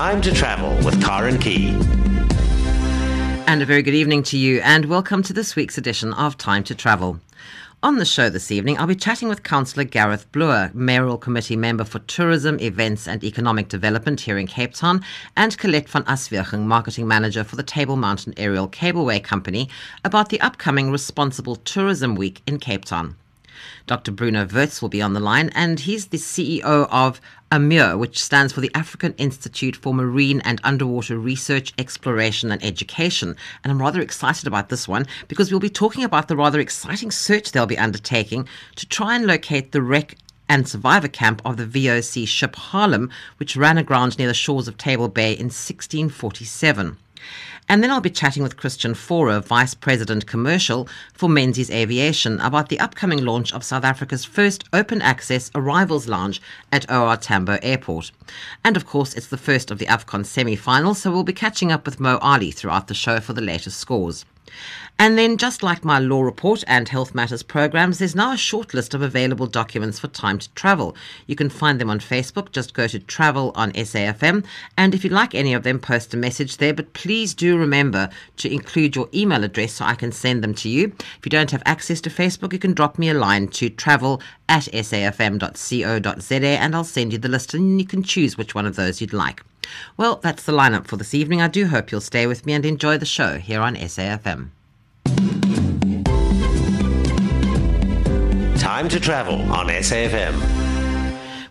Time to travel with Karen Key. And a very good evening to you, and welcome to this week's edition of Time to Travel. On the show this evening, I'll be chatting with Councillor Gareth Bloor, Mayoral Committee Member for Tourism, Events and Economic Development here in Cape Town, and Colette van Aswegen, Marketing Manager for the Table Mountain Aerial Cableway Company, about the upcoming Responsible Tourism Week in Cape Town. Dr. Bruno Wirtz will be on the line, and he's the CEO of AMUR, which stands for the African Institute for Marine and Underwater Research, Exploration and Education. And I'm rather excited about this one because we'll be talking about the rather exciting search they'll be undertaking to try and locate the wreck and survivor camp of the VOC ship Haarlem, which ran aground near the shores of Table Bay in 1647. And then I'll be chatting with Christian Forer, Vice President Commercial for Menzies Aviation, about the upcoming launch of South Africa's first open access arrivals lounge at OR Tambo Airport. And of course, it's the first of the AFCON semi finals, so we'll be catching up with Mo Ali throughout the show for the latest scores. And then, just like my law report and health matters programs, there's now a short list of available documents for time to travel. You can find them on Facebook. Just go to Travel on SAFM. And if you like any of them, post a message there. But please do remember to include your email address so I can send them to you. If you don't have access to Facebook, you can drop me a line to travel at safm.co.za and I'll send you the list and you can choose which one of those you'd like. Well, that's the lineup for this evening. I do hope you'll stay with me and enjoy the show here on SAFM. Time to travel on SAFM.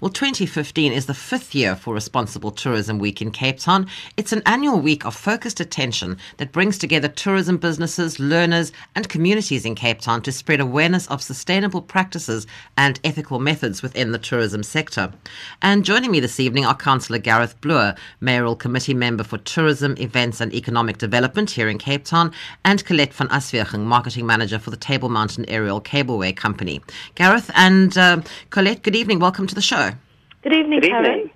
Well, 2015 is the fifth year for Responsible Tourism Week in Cape Town. It's an annual week of focused attention that brings together tourism businesses, learners, and communities in Cape Town to spread awareness of sustainable practices and ethical methods within the tourism sector. And joining me this evening are Councillor Gareth Bloor, Mayoral Committee Member for Tourism, Events and Economic Development here in Cape Town, and Colette van Aswegen, Marketing Manager for the Table Mountain Aerial Cableway Company. Gareth and uh, Colette, good evening. Welcome to the show. Good evening, Good Karen. evening.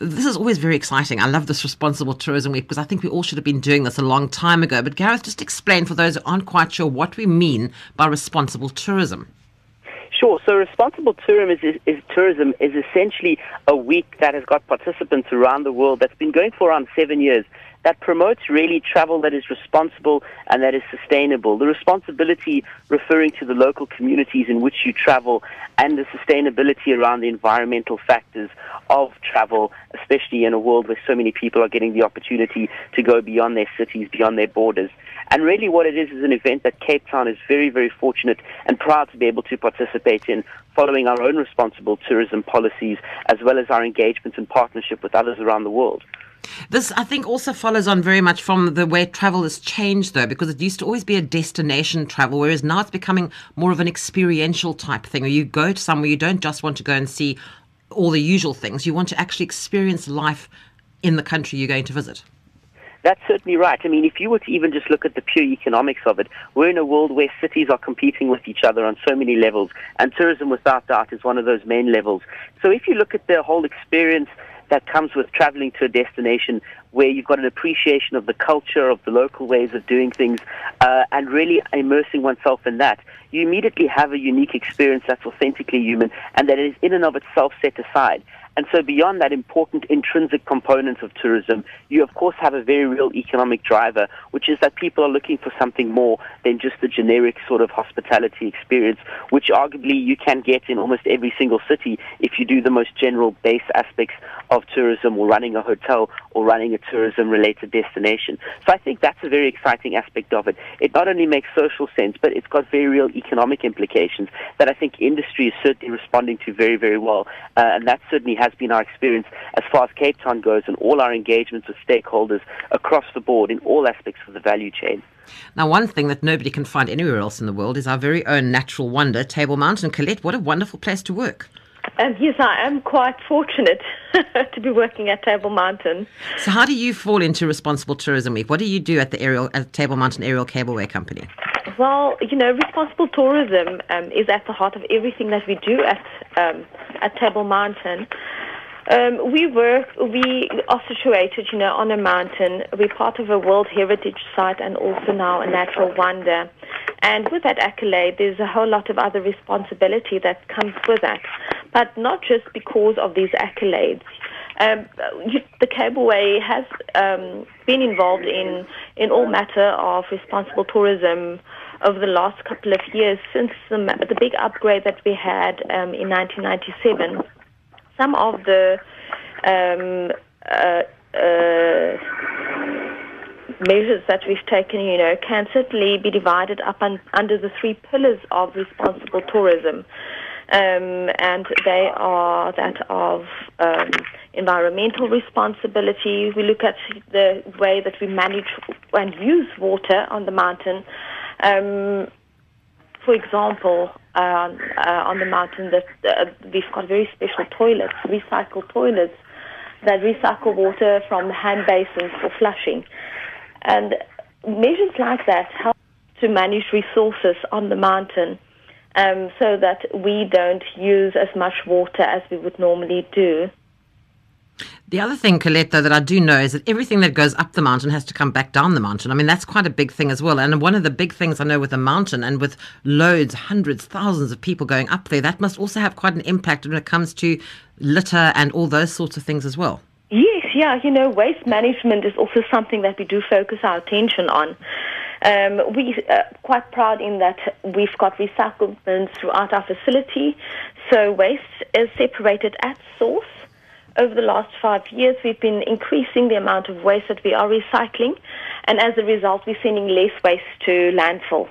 This is always very exciting. I love this Responsible Tourism Week because I think we all should have been doing this a long time ago. But Gareth, just explain for those who aren't quite sure what we mean by responsible tourism. Sure. So, responsible tourism is, is, is tourism is essentially a week that has got participants around the world that's been going for around seven years. That promotes really travel that is responsible and that is sustainable. The responsibility referring to the local communities in which you travel and the sustainability around the environmental factors of travel, especially in a world where so many people are getting the opportunity to go beyond their cities, beyond their borders. And really, what it is is an event that Cape Town is very, very fortunate and proud to be able to participate in, following our own responsible tourism policies as well as our engagement and partnership with others around the world. This, I think, also follows on very much from the way travel has changed, though, because it used to always be a destination travel, whereas now it's becoming more of an experiential type thing where you go to somewhere, you don't just want to go and see all the usual things, you want to actually experience life in the country you're going to visit. That's certainly right. I mean, if you were to even just look at the pure economics of it, we're in a world where cities are competing with each other on so many levels, and tourism, without doubt, is one of those main levels. So if you look at the whole experience that comes with traveling to a destination where you've got an appreciation of the culture, of the local ways of doing things, uh, and really immersing oneself in that, you immediately have a unique experience that's authentically human and that is in and of itself set aside. And so, beyond that important intrinsic component of tourism, you of course have a very real economic driver, which is that people are looking for something more than just the generic sort of hospitality experience, which arguably you can get in almost every single city if you do the most general base aspects of tourism or running a hotel or running a tourism related destination. So, I think that's a very exciting aspect of it. It not only makes social sense, but it's got very real economic implications that I think industry is certainly responding to very, very well. Uh, and that certainly has been our experience as far as Cape Town goes and all our engagements with stakeholders across the board in all aspects of the value chain. Now, one thing that nobody can find anywhere else in the world is our very own natural wonder, Table Mountain. Colette, what a wonderful place to work. Um, yes, I am quite fortunate to be working at Table Mountain. So, how do you fall into Responsible Tourism Week? What do you do at the aerial, at Table Mountain Aerial Cableway Company? Well, you know, responsible tourism um, is at the heart of everything that we do at um, at Table Mountain. Um, we work, we are situated, you know, on a mountain. We're part of a World Heritage Site and also now a natural wonder. And with that accolade, there's a whole lot of other responsibility that comes with that. But not just because of these accolades. Um, the cableway has um, been involved in in all matter of responsible tourism over the last couple of years since the, the big upgrade that we had um, in 1997. Some of the um, uh, uh, measures that we've taken, you know, can certainly be divided up un- under the three pillars of responsible tourism. Um, and they are that of um, environmental responsibility. We look at the way that we manage and use water on the mountain. Um, for example, uh, uh, on the mountain, that uh, we've got very special toilets, recycled toilets that recycle water from hand basins for flushing. And measures like that help to manage resources on the mountain um, so that we don't use as much water as we would normally do. The other thing, Colette, though, that I do know is that everything that goes up the mountain has to come back down the mountain. I mean, that's quite a big thing as well. And one of the big things I know with a mountain and with loads, hundreds, thousands of people going up there, that must also have quite an impact when it comes to litter and all those sorts of things as well. Yes, yeah, you know, waste management is also something that we do focus our attention on. Um, we are uh, quite proud in that we've got recycling throughout our facility. So waste is separated at source. Over the last five years, we've been increasing the amount of waste that we are recycling, and as a result, we're sending less waste to landfill.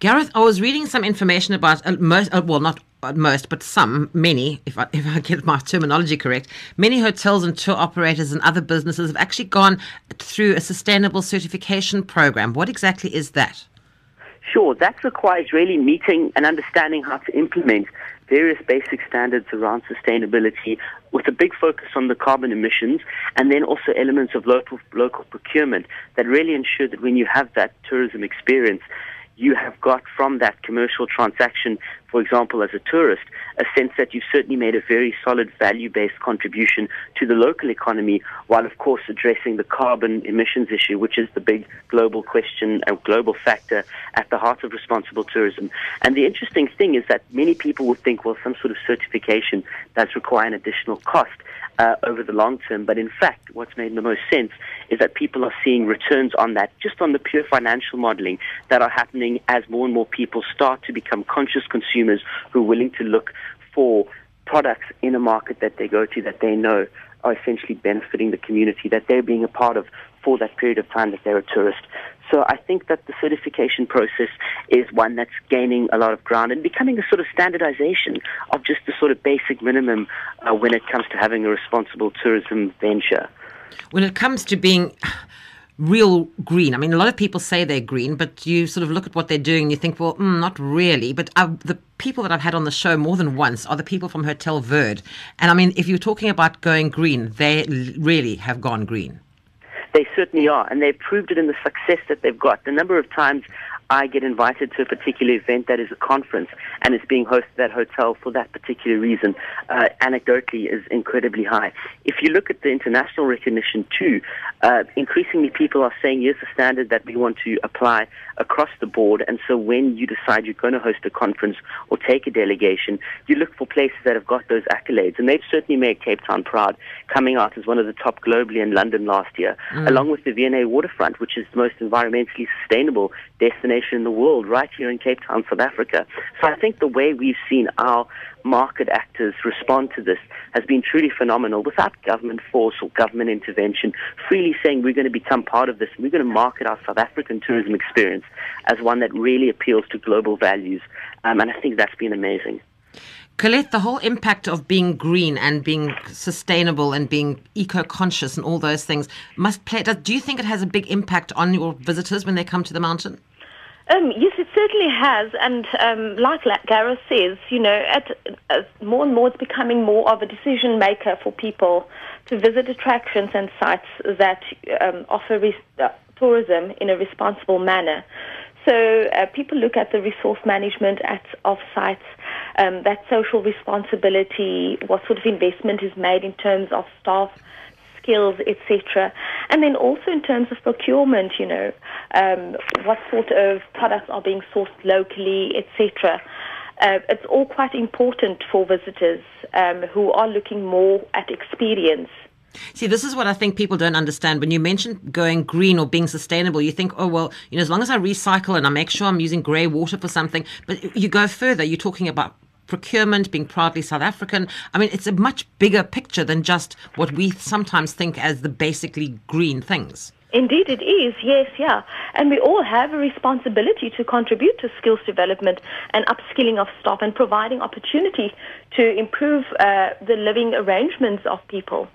Gareth, I was reading some information about uh, most, uh, well, not most, but some, many, if I, if I get my terminology correct, many hotels and tour operators and other businesses have actually gone through a sustainable certification program. What exactly is that? Sure, that requires really meeting and understanding how to implement various basic standards around sustainability with a big focus on the carbon emissions and then also elements of local local procurement that really ensure that when you have that tourism experience you have got from that commercial transaction, for example, as a tourist, a sense that you've certainly made a very solid value based contribution to the local economy, while of course addressing the carbon emissions issue, which is the big global question, a global factor at the heart of responsible tourism. And the interesting thing is that many people would think, well, some sort of certification does require an additional cost uh, over the long term. But in fact, what's made the most sense is that people are seeing returns on that, just on the pure financial modeling that are happening as more and more people start to become conscious consumers who are willing to look for products in a market that they go to that they know are essentially benefiting the community that they're being a part of for that period of time that they're a tourist. So I think that the certification process is one that's gaining a lot of ground and becoming a sort of standardization of just the sort of basic minimum uh, when it comes to having a responsible tourism venture. When it comes to being real green. I mean, a lot of people say they're green, but you sort of look at what they're doing and you think, well, mm, not really. But uh, the people that I've had on the show more than once are the people from Hotel Verde. And I mean, if you're talking about going green, they really have gone green. They certainly are, and they've proved it in the success that they've got. The number of times I get invited to a particular event that is a conference and it's being hosted at that hotel for that particular reason, uh, anecdotally is incredibly high. If you look at the international recognition too, uh, increasingly people are saying, here's a standard that we want to apply across the board. And so when you decide you're going to host a conference or take a delegation, you look for places that have got those accolades. And they've certainly made Cape Town proud, coming out as one of the top globally in London last year, mm. along with the V&A waterfront, which is the most environmentally sustainable destination in the world right here in Cape Town, South Africa. So I think the way we've seen our market actors respond to this has been truly phenomenal without government force or government intervention, freely saying we're going to become part of this and we're going to market our South African tourism experience as one that really appeals to global values. Um, and I think that's been amazing. Colette, the whole impact of being green and being sustainable and being eco conscious and all those things must play. Do you think it has a big impact on your visitors when they come to the mountain? Um, yes, it certainly has, and um, like Gareth says, you know, at, uh, more and more it's becoming more of a decision maker for people to visit attractions and sites that um, offer res- uh, tourism in a responsible manner. So uh, people look at the resource management at, of sites, um, that social responsibility, what sort of investment is made in terms of staff skills, etc. And then also in terms of procurement, you know, um, what sort of products are being sourced locally, etc. uh, it's all quite important for visitors um, who are looking more at experience. See, this is what I think people don't understand. When you mention going green or being sustainable, you think, oh, well, you know, as long as I recycle and I make sure I'm using grey water for something. But you go further, you're talking about procurement, being proudly South African. I mean, it's a much bigger picture than just what we sometimes think as the basically green things. Indeed, it is. Yes, yeah. And we all have a responsibility to contribute to skills development and upskilling of staff and providing opportunity to improve uh, the living arrangements of people.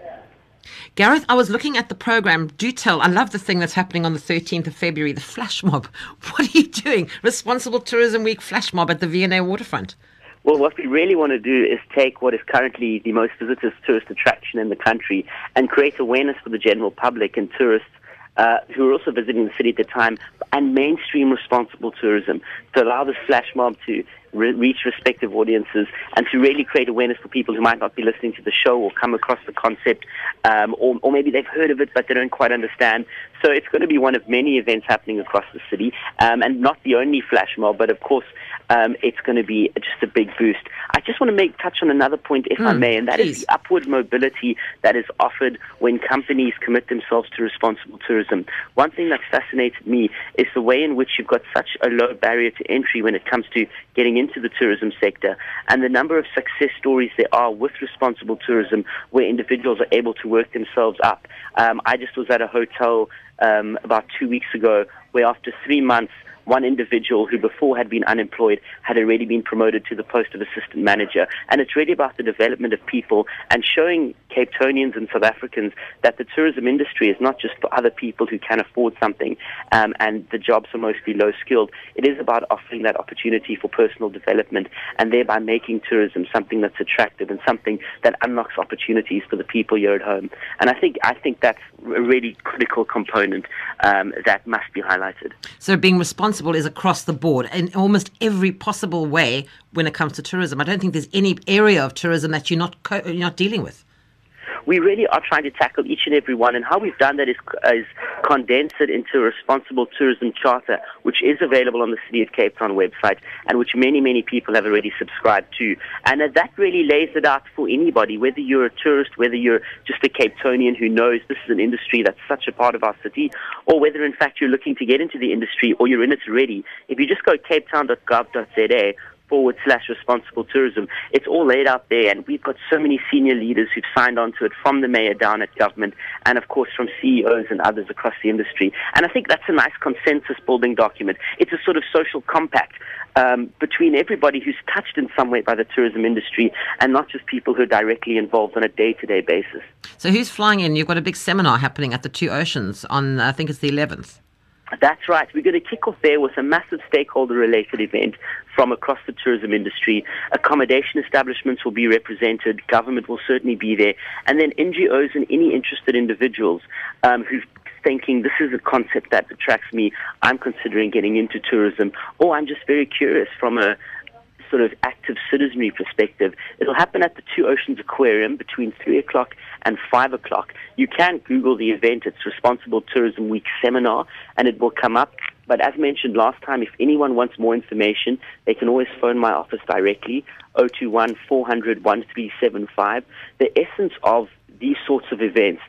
Gareth, I was looking at the program. Do tell. I love the thing that's happening on the 13th of February, the flash mob. What are you doing? Responsible Tourism Week flash mob at the V&A waterfront. Well, what we really want to do is take what is currently the most visited tourist attraction in the country and create awareness for the general public and tourists uh, who are also visiting the city at the time, and mainstream responsible tourism to allow this flash mob to re- reach respective audiences and to really create awareness for people who might not be listening to the show or come across the concept, um, or, or maybe they've heard of it but they don't quite understand. So it's going to be one of many events happening across the city, um, and not the only flash mob, but of course um, it's going to be just a big boost. I just want to make touch on another point, if mm, I may, and that please. is the upward mobility that is offered when companies commit themselves to responsible tourism. One thing that fascinated me is the way in which you've got such a low barrier to entry when it comes to getting into the tourism sector, and the number of success stories there are with responsible tourism where individuals are able to work themselves up. Um, I just was at a hotel um, about two weeks ago where after three months one individual who before had been unemployed had already been promoted to the post of assistant manager. And it's really about the development of people and showing Cape Townians and South Africans that the tourism industry is not just for other people who can afford something um, and the jobs are mostly low skilled. It is about offering that opportunity for personal development and thereby making tourism something that's attractive and something that unlocks opportunities for the people here at home. And I think I think that's a really critical component um, that must be highlighted. So being responsible is across the board in almost every possible way when it comes to tourism. I don't think there's any area of tourism that you're not co- you're not dealing with we really are trying to tackle each and every one. And how we've done that is, is condense it into a responsible tourism charter, which is available on the City of Cape Town website and which many, many people have already subscribed to. And uh, that really lays it out for anybody, whether you're a tourist, whether you're just a Cape Townian who knows this is an industry that's such a part of our city, or whether in fact you're looking to get into the industry or you're in it already. If you just go capetown.gov.za forward slash responsible tourism. It's all laid out there, and we've got so many senior leaders who've signed on to it from the mayor down at government, and of course from CEOs and others across the industry. And I think that's a nice consensus building document. It's a sort of social compact. Um, between everybody who's touched in some way by the tourism industry and not just people who are directly involved on a day to day basis. So, who's flying in? You've got a big seminar happening at the Two Oceans on, I think it's the 11th. That's right. We're going to kick off there with a massive stakeholder related event from across the tourism industry. Accommodation establishments will be represented, government will certainly be there, and then NGOs and any interested individuals um, who thinking this is a concept that attracts me. I'm considering getting into tourism, or I'm just very curious from a sort of active citizenry perspective. It'll happen at the Two Oceans Aquarium between 3 o'clock and 5 o'clock. You can Google the event. It's Responsible Tourism Week Seminar, and it will come up. But as mentioned last time, if anyone wants more information, they can always phone my office directly, 021 400 1375. The essence of these sorts of events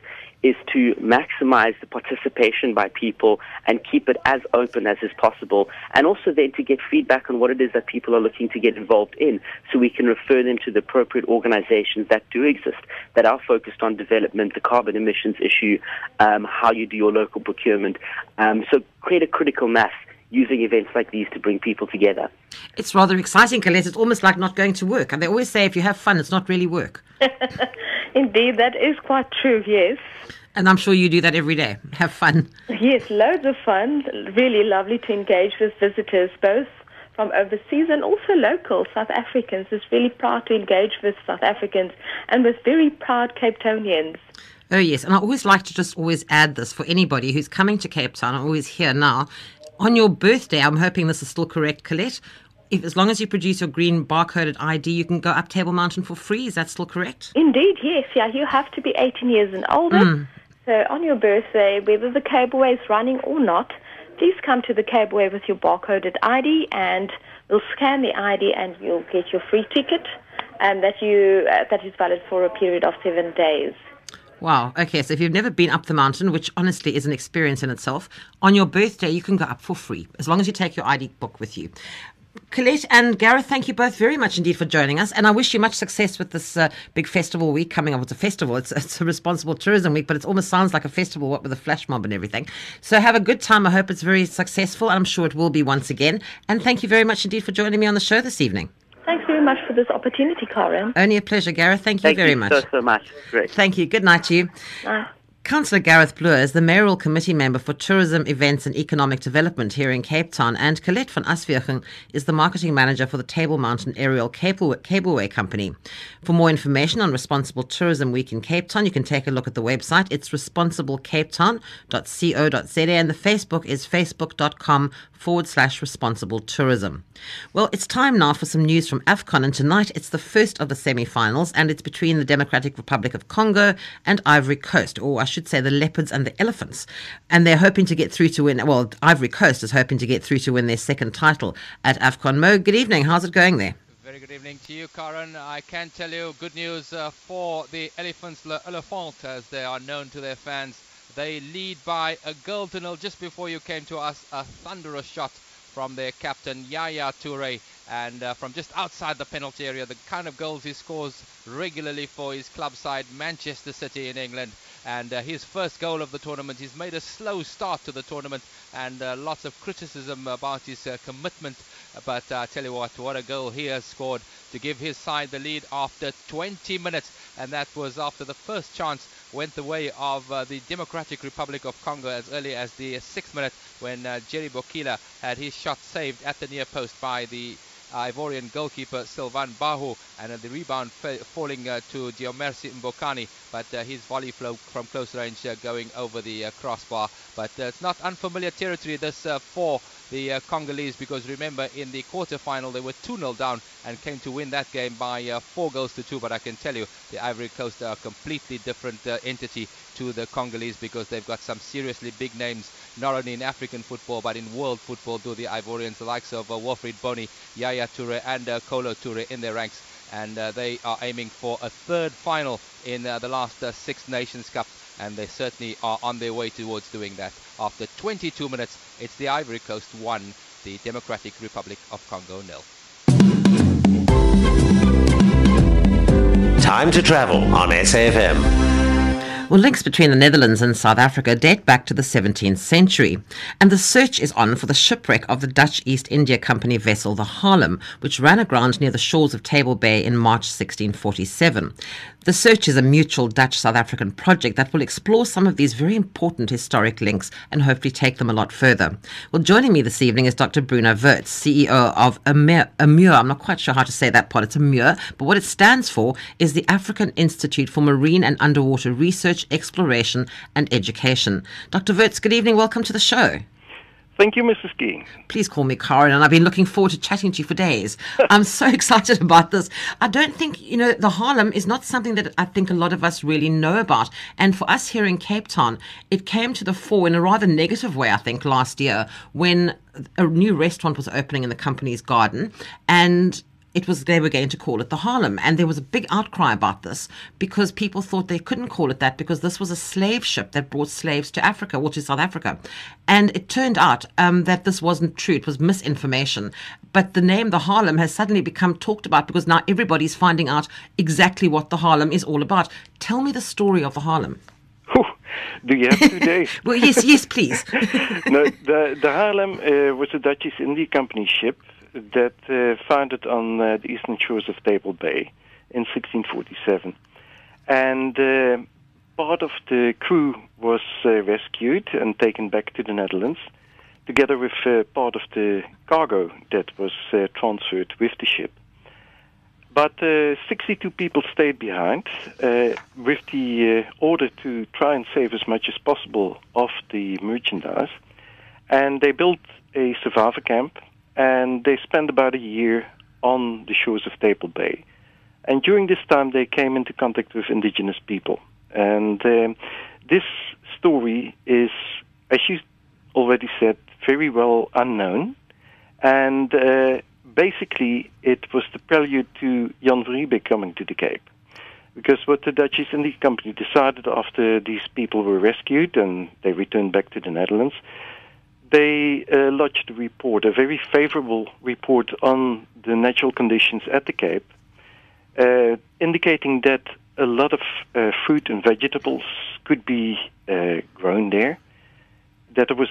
is to maximize the participation by people and keep it as open as is possible, and also then to get feedback on what it is that people are looking to get involved in, so we can refer them to the appropriate organizations that do exist, that are focused on development, the carbon emissions issue, um, how you do your local procurement. Um, so create a critical mass using events like these to bring people together. It's rather exciting, Colette. It's almost like not going to work. And they always say if you have fun, it's not really work. Indeed, that is quite true, yes. And I'm sure you do that every day. Have fun. Yes, loads of fun. Really lovely to engage with visitors, both from overseas and also local South Africans. It's really proud to engage with South Africans and with very proud Cape Townians. Oh, yes. And I always like to just always add this for anybody who's coming to Cape Town, I'm always here now. On your birthday, I'm hoping this is still correct, Colette. If, as long as you produce your green barcoded ID, you can go up Table Mountain for free. Is that still correct? Indeed, yes. Yeah, you have to be 18 years and older. Mm. So on your birthday, whether the cableway is running or not, please come to the cableway with your barcoded ID and We'll scan the ID and you'll get your free ticket um, that you uh, that is valid for a period of seven days. Wow. Okay. So if you've never been up the mountain, which honestly is an experience in itself, on your birthday you can go up for free as long as you take your ID book with you. Colette and Gareth, thank you both very much indeed for joining us, and I wish you much success with this uh, big festival week coming up. It's a festival; it's, it's a responsible tourism week, but it almost sounds like a festival, what with a flash mob and everything. So have a good time. I hope it's very successful. I'm sure it will be once again. And thank you very much indeed for joining me on the show this evening. Thanks very much for this opportunity, Karen. Only a pleasure, Gareth. Thank you Thank very you much. so, so much. Great. Thank you. Good night to you. Bye. Councillor Gareth Bloor is the mayoral committee member for tourism, events and economic development here in Cape Town, and Colette van Aswegen is the marketing manager for the Table Mountain Aerial Cable- Cableway Company. For more information on Responsible Tourism Week in Cape Town, you can take a look at the website. It's responsiblecapetown.co.za, and the Facebook is facebook.com forward slash responsible tourism. Well, it's time now for some news from AFCON, and tonight it's the first of the semi finals, and it's between the Democratic Republic of Congo and Ivory Coast, or I should say the leopards and the elephants. And they're hoping to get through to win, well, Ivory Coast is hoping to get through to win their second title at AFCON. Mo, good evening. How's it going there? Very good evening to you, Karen. I can tell you good news uh, for the Elephants, Le Elephant, as they are known to their fans. They lead by a goal to nil just before you came to us. A thunderous shot from their captain, Yaya Toure. And uh, from just outside the penalty area, the kind of goals he scores regularly for his club side, Manchester City in England. And uh, his first goal of the tournament, he's made a slow start to the tournament and uh, lots of criticism about his uh, commitment. But uh, I tell you what, what a goal he has scored to give his side the lead after 20 minutes. And that was after the first chance went the way of uh, the Democratic Republic of Congo as early as the sixth minute when uh, Jerry Bokila had his shot saved at the near post by the Ivorian goalkeeper Sylvain Gbohouo and the rebound fa- falling uh, to Dieumerci Mbokani but uh, his volley flow from close range uh, going over the crossbar. But it's not unfamiliar territory this for the uh, Congolese because remember in the quarter-final they were 2-0 down and came to win that game by uh, 4 goals to 2 but I can tell you the Ivory Coast are a completely different uh, entity to the Congolese because they've got some seriously big names not only in African football but in world football do the Ivorians the likes of uh, Wilfried Bony, Yaya Toure and uh, Kolo Toure in their ranks and uh, they are aiming for a third final in uh, the last uh, Six Nations Cup and they certainly are on their way towards doing that. After 22 minutes, it's the Ivory Coast 1, the Democratic Republic of Congo nil. Time to travel on SAFM. Well, links between the Netherlands and South Africa date back to the 17th century, and the search is on for the shipwreck of the Dutch East India Company vessel, the Haarlem, which ran aground near the shores of Table Bay in March 1647. The search is a mutual Dutch South African project that will explore some of these very important historic links and hopefully take them a lot further. Well, joining me this evening is Dr. Bruno Wirtz, CEO of AMUR. I'm not quite sure how to say that part. It's AMUR, but what it stands for is the African Institute for Marine and Underwater Research, Exploration and Education. Dr. Wirtz, good evening. Welcome to the show. Thank you, Mrs. Key. Please call me Karen, and I've been looking forward to chatting to you for days. I'm so excited about this. I don't think, you know, the Haarlem is not something that I think a lot of us really know about. And for us here in Cape Town, it came to the fore in a rather negative way, I think, last year when a new restaurant was opening in the company's garden. And it was they were going to call it the Haarlem, and there was a big outcry about this because people thought they couldn't call it that because this was a slave ship that brought slaves to Africa or to South Africa, and it turned out um, that this wasn't true; it was misinformation. But the name the Haarlem has suddenly become talked about because now everybody's finding out exactly what the Haarlem is all about. Tell me the story of the Haarlem. Do you have two days? Well, yes, yes, please. no, the, the Haarlem uh, was a Dutch East India Company ship that uh, founded on uh, the eastern shores of Table Bay in 1647. And uh, part of the crew was rescued and taken back to the Netherlands, together with part of the cargo that was transferred with the ship. But uh, 62 people stayed behind uh, with the uh, order to try and save as much as possible of the merchandise. And they built a survivor camp and they spent about a year on the shores of Table Bay. And during this time, they came into contact with indigenous people. And um, this story is, as you already said, very well unknown. And uh, basically, it was the prelude to Jan van Riebeeck coming to the Cape. Because what the Dutch East India Company decided after these people were rescued and they returned back to the Netherlands, they uh, lodged a report, a very favorable report on the natural conditions at the Cape, uh, indicating that a lot of uh, fruit and vegetables could be uh, grown there, that there was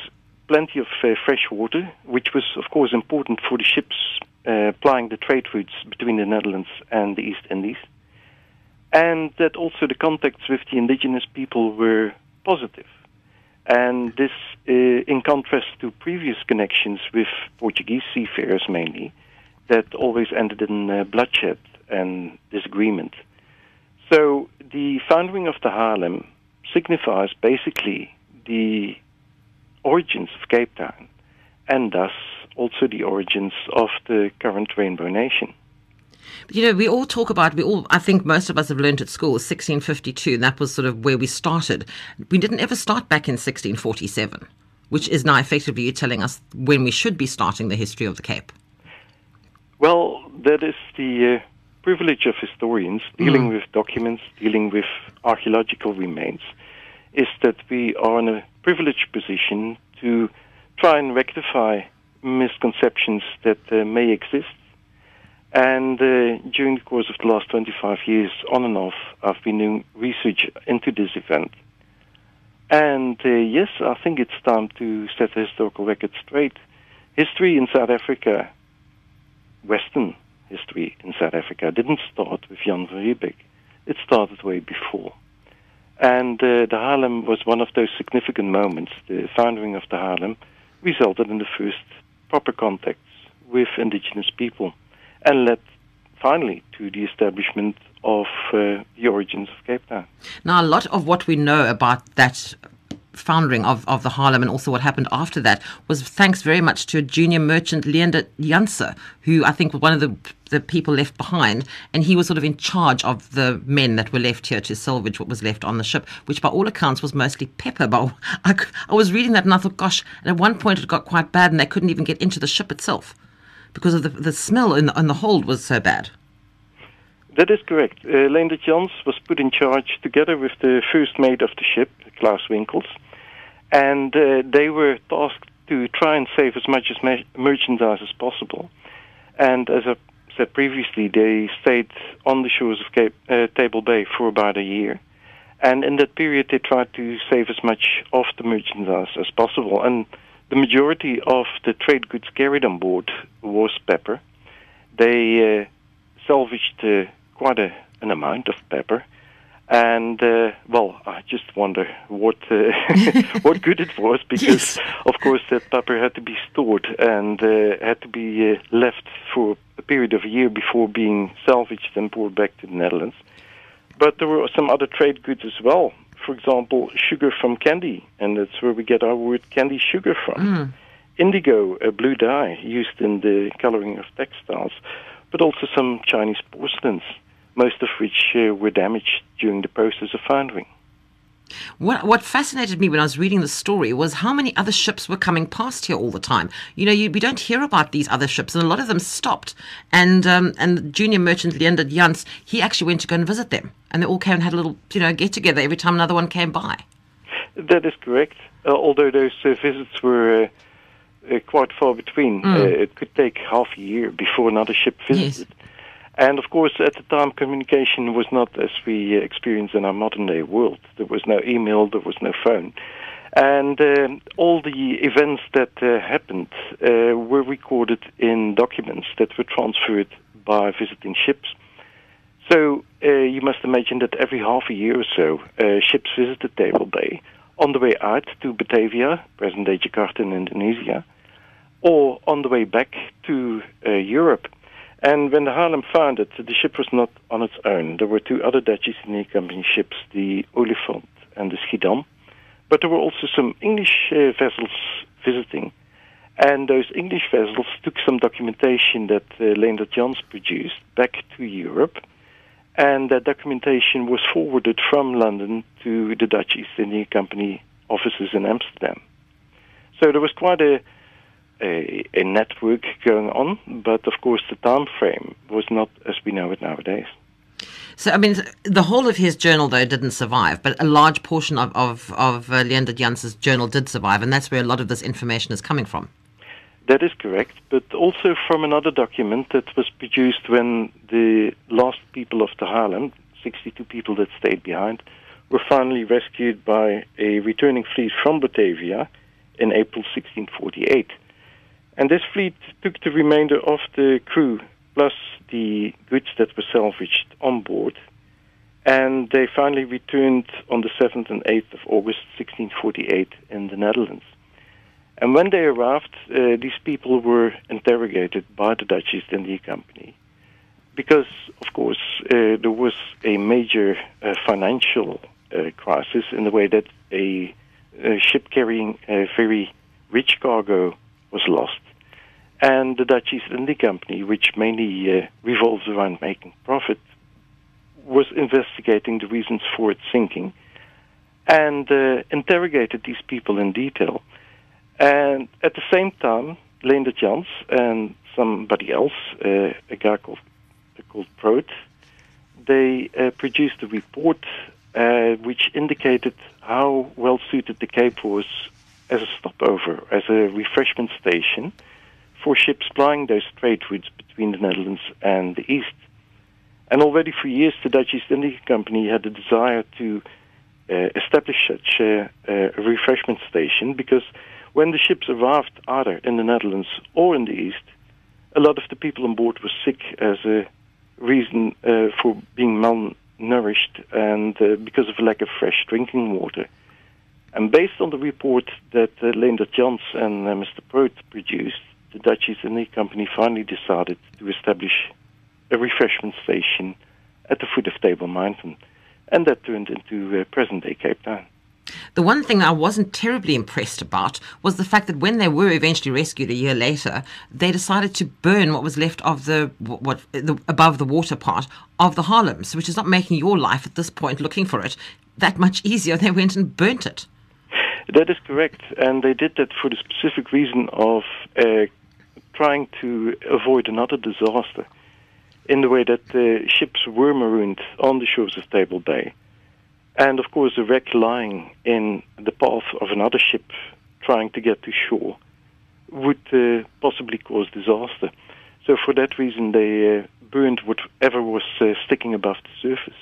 plenty of uh, fresh water, which was, of course, important for the ships uh, plying the trade routes between the Netherlands and the East Indies and that also the contacts with the indigenous people were positive. And this, uh, in contrast to previous connections with Portuguese seafarers mainly, that always ended in uh, bloodshed and disagreement. So the founding of the Haarlem signifies basically the origins of Cape Town, and thus also the origins of the current Rainbow Nation. You know, we all talk about, we all, I think most of us have learned at school 1652, and that was sort of where we started. We didn't ever start back in 1647, which is now effectively you telling us when we should be starting the history of the Cape. Well, that is the uh, privilege of historians dealing Mm. with documents, dealing with archaeological remains, is that we are in a privileged position to try and rectify misconceptions that uh, may exist. And uh, during the course of the last 25 years, on and off, I've been doing research into this event. And uh, yes, I think it's time to set the historical record straight. History in South Africa, Western history in South Africa, didn't start with Jan van Riebeeck. It started way before. And uh, the Haarlem was one of those significant moments. The founding of the Haarlem resulted in the first proper contacts with indigenous people and led finally to the establishment of uh, the origins of Cape Town. Now, a lot of what we know about that founding of, of the Haarlem and also what happened after that was thanks very much to a junior merchant, Leander Janse, who I think was one of the, the people left behind. And he was sort of in charge of the men that were left here to salvage what was left on the ship, which by all accounts was mostly pepper. But I, I was reading that and I thought, gosh, and at one point it got quite bad and they couldn't even get into the ship itself because of the, the smell in the, in the hold was so bad. That is correct. Uh, Leendert Jans was put in charge together with the first mate of the ship, Klaus Winkels, and uh, they were tasked to try and save as much as me- merchandise as possible. And as I said previously, they stayed on the shores of Cape, uh, Table Bay for about a year. And in that period, they tried to save as much of the merchandise as possible. And the majority of the trade goods carried on board was pepper. They uh, salvaged uh, quite a, an amount of pepper. And uh, well, I just wonder what uh, what good it was because, Yes. of course, that pepper had to be stored and uh, had to be uh, left for a period of a year before being salvaged and brought back to the Netherlands. But there were some other trade goods as well. For example, sugar from candy, and that's where we get our word candy sugar from. Indigo, a blue dye used in the coloring of textiles, but also some Chinese porcelains, most of which uh, were damaged during the process of foundering. What, what fascinated me when I was reading the story was how many other ships were coming past here all the time. You know, you, we don't hear about these other ships, and a lot of them stopped. And um, and the junior merchant Leander Jans, he actually went to go and visit them, and they all came and had a little, you know, get together every time another one came by. That is correct. Uh, although those uh, visits were uh, uh, quite far between, uh, it could take half a year before another ship visited. And of course, at the time, communication was not as we uh, experience in our modern day world. There was no email, there was no phone. And um all the events that uh, happened uh, were recorded in documents that were transferred by visiting ships. So uh, you must imagine that every half a year or so, uh, ships visited Table Bay on the way out to Batavia, present-day Jakarta in Indonesia, or on the way back to uh, Europe. And when the Haarlem founded, the ship was not on its own. There were two other Dutch East India Company ships, the Olifant and the Schiedam. But there were also some English uh, vessels visiting. And those English vessels took some documentation that uh, Leendert Jans produced back to Europe. And that documentation was forwarded from London to the Dutch East India Company offices in Amsterdam. So there was quite a a, a network going on, but of course the time frame was not as we know it nowadays. So, I mean, the whole of his journal, though, didn't survive, but a large portion of, of, of uh, Leendert Jans's journal did survive, and that's where a lot of this information is coming from. That is correct, but also from another document that was produced when the last people of the Haarlem, 62 people that stayed behind, were finally rescued by a returning fleet from Batavia in April 1648. And this fleet took the remainder of the crew plus the goods that were salvaged on board. And they finally returned on the 7th and 8th of August 1648 in the Netherlands. And when they arrived, uh, these people were interrogated by the Dutch East India Company because, of course, uh, there was a major uh, financial uh, crisis in the way that a, a ship carrying a very rich cargo was lost and the Dutch East India Company, which mainly uh, revolves around making profit, was investigating the reasons for its sinking and uh, interrogated these people in detail. And at the same time, Leendert Jans and somebody else, uh, a guy called, called Prout, they uh, produced a report uh, which indicated how well suited the Cape was as a stopover, as a refreshment station for ships plying those trade routes between the Netherlands and the East. And already for years, the Dutch East India Company had a desire to uh, establish such a, a, refreshment station because when the ships arrived either in the Netherlands or in the East, a lot of the people on board were sick as a reason uh, for being malnourished and uh, because of a lack of fresh drinking water. And based on the report that uh, Leendert Jans and uh, Mr. Prout produced, the Dutch East India Company finally decided to establish a refreshment station at the foot of Table Mountain, and that turned into uh, present-day Cape Town. The one thing I wasn't terribly impressed about was the fact that when they were eventually rescued a year later, they decided to burn what was left of the what the, above the water part of the Haarlems, which is not making your life at this point looking for it that much easier. They went and burnt it. That is correct, and they did that for the specific reason of uh, trying to avoid another disaster in the way that the ships were marooned on the shores of Table Bay. And of course, a wreck lying in the path of another ship trying to get to shore would uh, possibly cause disaster. So, for that reason, they uh, burned whatever was uh, sticking above the surface.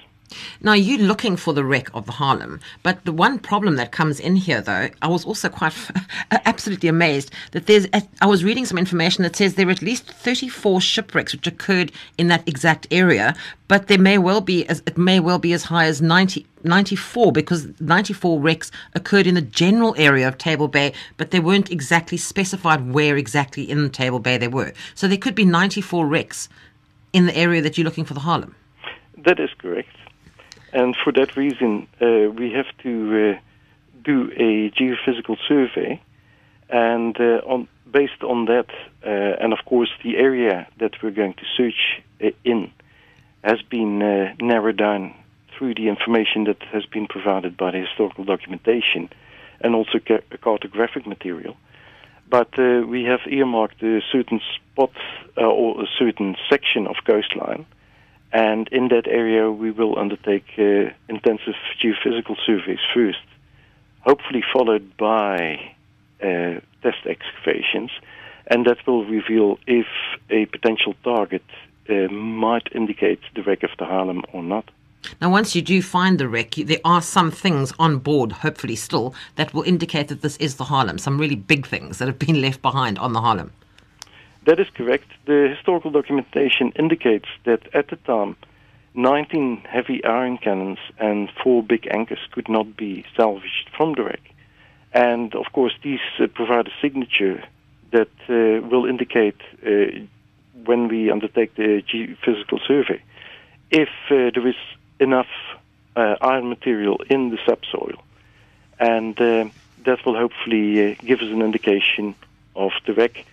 Now, you're looking for the wreck of the Haarlem, but the one problem that comes in here, though, I was also quite absolutely amazed that there's. I was reading some information that says there are at least 34 shipwrecks which occurred in that exact area, but there may well be as it may well be as high as 90, 94 because 94 wrecks occurred in the general area of Table Bay, but they weren't exactly specified where exactly in Table Bay they were. So there could be 94 wrecks in the area that you're looking for the Haarlem. That is correct. And for that reason, uh, we have to uh, do a geophysical survey, and uh, on, based on that, uh, and of course the area that we're going to search uh, in has been uh, narrowed down through the information that has been provided by the historical documentation and also ca- cartographic material. But we have earmarked a certain spot or a certain section of coastline and in that area, we will undertake uh, intensive geophysical surveys first, hopefully followed by uh, test excavations, and that will reveal if a potential target uh, might indicate the wreck of the Haarlem or not. Now, once you do find the wreck, there are some things on board, hopefully still, that will indicate that this is the Haarlem. Some really big things that have been left behind on the Haarlem. That is correct. The historical documentation indicates that at the time, 19 heavy iron cannons and four big anchors could not be salvaged from the wreck. And of course, these uh, provide a signature that uh, will indicate uh, when we undertake the geophysical survey if uh, there is enough uh, iron material in the subsoil. And uh, that will hopefully give us an indication of the wreck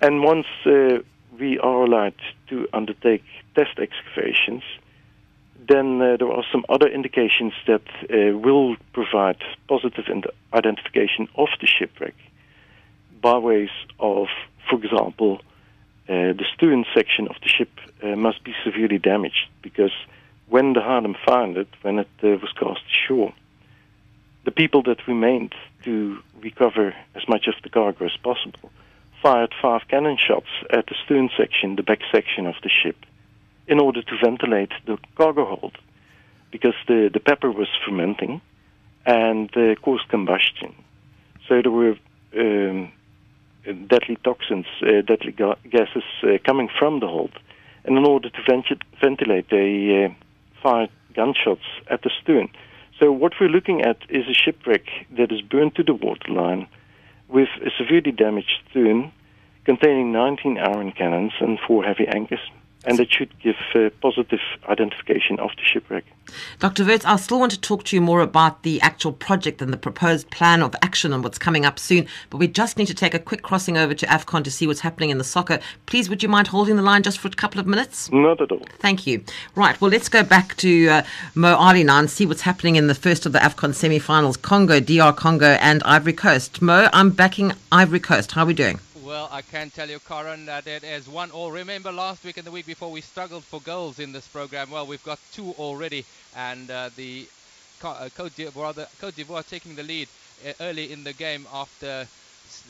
and once uh, we are allowed to undertake test excavations, then uh, there are some other indications that uh, will provide positive identification of the shipwreck. by ways of, for example, uh, the stern section of the ship uh, must be severely damaged because when the Haarlem foundered, when it uh, was cast ashore, the people that remained to recover as much of the cargo as possible fired five cannon shots at the stern section, the back section of the ship, in order to ventilate the cargo hold because the, the pepper was fermenting and uh, caused combustion. So there were um, deadly toxins, uh, deadly ga- gases uh, coming from the hold. And in order to vent- ventilate, they uh, fired gunshots at the stern. So what we're looking at is a shipwreck that is burned to the waterline with a severely damaged stern containing 19 iron cannons and four heavy anchors and it should give uh, positive identification of the shipwreck. Dr. Wirtz, I still want to talk to you more about the actual project and the proposed plan of action and what's coming up soon, but we just need to take a quick crossing over to AFCON to see what's happening in the soccer. Please, would you mind holding the line just for a couple of minutes? Not at all. Thank you. Right, well, let's go back to uh, Mo Ali now and see what's happening in the first of the AFCON semi finals Congo, DR Congo, and Ivory Coast. Mo, I'm backing Ivory Coast. How are we doing? Well, I can tell you, Karen, that it is one all. Remember last week and the week before we struggled for goals in this program? Well, we've got two already, and uh, the uh, Cote d'Ivoire, taking the lead uh, early in the game after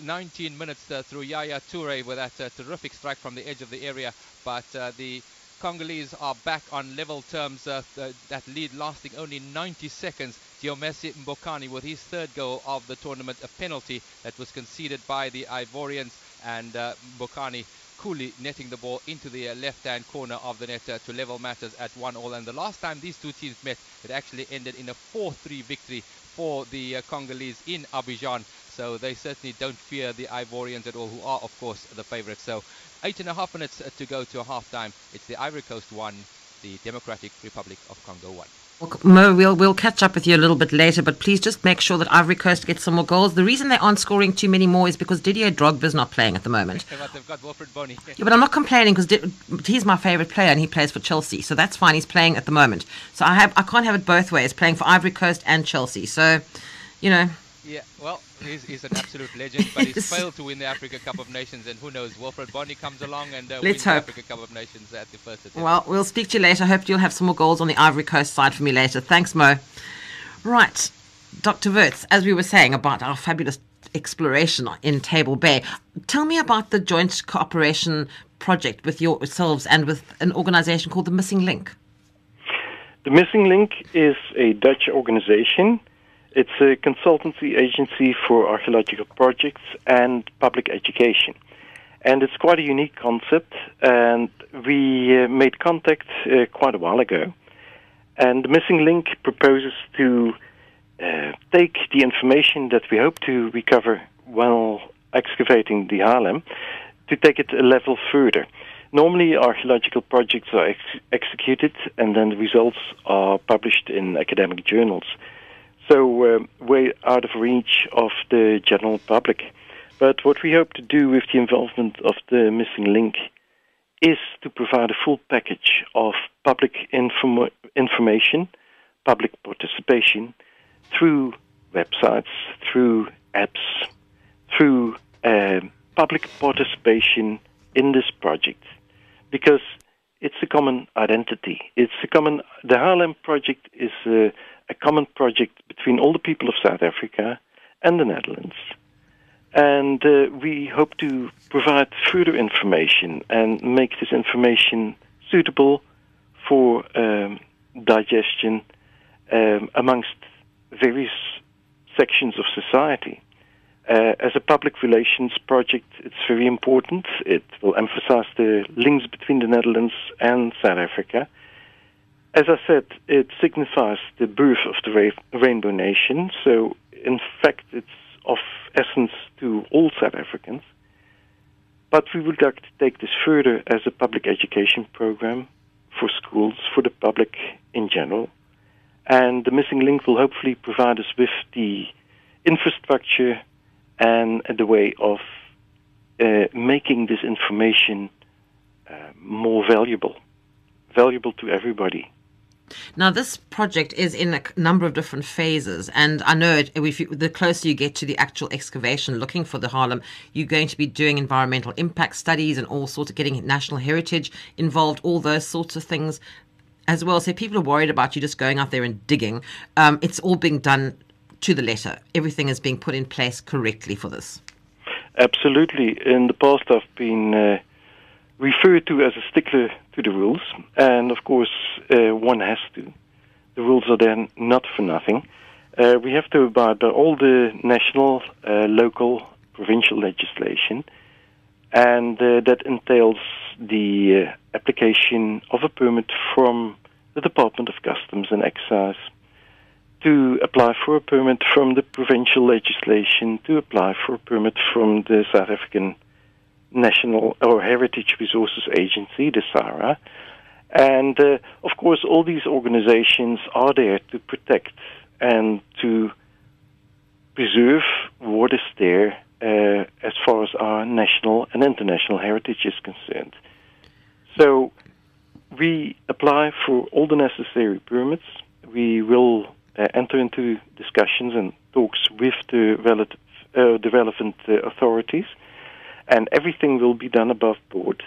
19 minutes uh, through Yaya Toure with that uh, terrific strike from the edge of the area. But uh, the Congolese are back on level terms. Uh, th- that lead lasting only 90 seconds. Dieumerci Mbokani with his third goal of the tournament, a penalty that was conceded by the Ivorians, and uh, Mbokani coolly netting the ball into the uh, left-hand corner of the net uh, to level matters at one all. And the last time these two teams met, it actually ended in a 4-3 victory for the uh, Congolese in Abidjan. So they certainly don't fear the Ivorians at all, who are, of course, the favourites. So eight and a half minutes to go to a half-time. It's the Ivory Coast one, the Democratic Republic of Congo one. Mo, we'll, we'll catch up with you a little bit later, but please just make sure that Ivory Coast gets some more goals. The reason they aren't scoring too many more is because Didier Drogba's not playing at the moment. but they've got Wilfried yeah, but I'm not complaining because he's my favourite player and he plays for Chelsea, so that's fine. He's playing at the moment, so I have I can't have it both ways, playing for Ivory Coast and Chelsea. So, you know. Yeah, well, he's, he's an absolute legend, but he's failed to win the Africa Cup of Nations, and who knows, Wilfried Bony comes along and uh, wins hope. the Africa Cup of Nations at the first attempt. Well, we'll speak to you later. I Hope you'll have some more goals on the Ivory Coast side for me later. Thanks, Mo. Right, Dr. Wirtz, as we were saying about our fabulous exploration in Table Bay, tell me about the joint cooperation project with yourselves and with an organization called the Missing Link. The Missing Link is a Dutch organization it's a consultancy agency for archaeological projects and public education. And it's quite a unique concept, and we uh, made contact uh, quite a while ago. And the Missing Link proposes to uh, take the information that we hope to recover while excavating the Haarlem to take it a level further. Normally, archaeological projects are ex- executed and then the results are published in academic journals so uh, way out of reach of the general public. But what we hope to do with the involvement of the missing link is to provide a full package of public inform- information, public participation through websites, through apps, through uh, public participation in this project. Because it's a common identity. It's a common. The Haarlem project is a, a common project between all the people of South Africa and the Netherlands. And uh, we hope to provide further information and make this information suitable for um, digestion um, amongst various sections of society. Uh, as a public relations project, it's very important. It will emphasize the links between the Netherlands and South Africa. As I said, it signifies the birth of the ra- Rainbow Nation. So, in fact, it's of essence to all South Africans. But we would like to take this further as a public education program for schools, for the public in general. And the missing link will hopefully provide us with the infrastructure and the way of uh, making this information uh, more valuable, valuable to everybody. Now, this project is in a number of different phases, and I know it, if you, the closer you get to the actual excavation looking for the Haarlem, you're going to be doing environmental impact studies and all sorts of getting national heritage involved, all those sorts of things as well. So people are worried about you just going out there and digging. Um, it's all being done to the letter. Everything is being put in place correctly for this. Absolutely. In the past, I've been uh, referred to as a stickler to the rules, and of course, uh, one has to. The rules are then not for nothing. Uh, we have to abide by all the national, uh, local, provincial legislation, and uh, that entails the uh, application of a permit from the Department of Customs and Excise to apply for a permit from the provincial legislation, to apply for a permit from the South African National or Heritage Resources Agency, the SAHRA. And uh, of course, all these organizations are there to protect and to preserve what is there uh, as far as our national and international heritage is concerned. So we apply for all the necessary permits. We will uh, enter into discussions and talks with the, relative, uh, the relevant uh, authorities and everything will be done above board.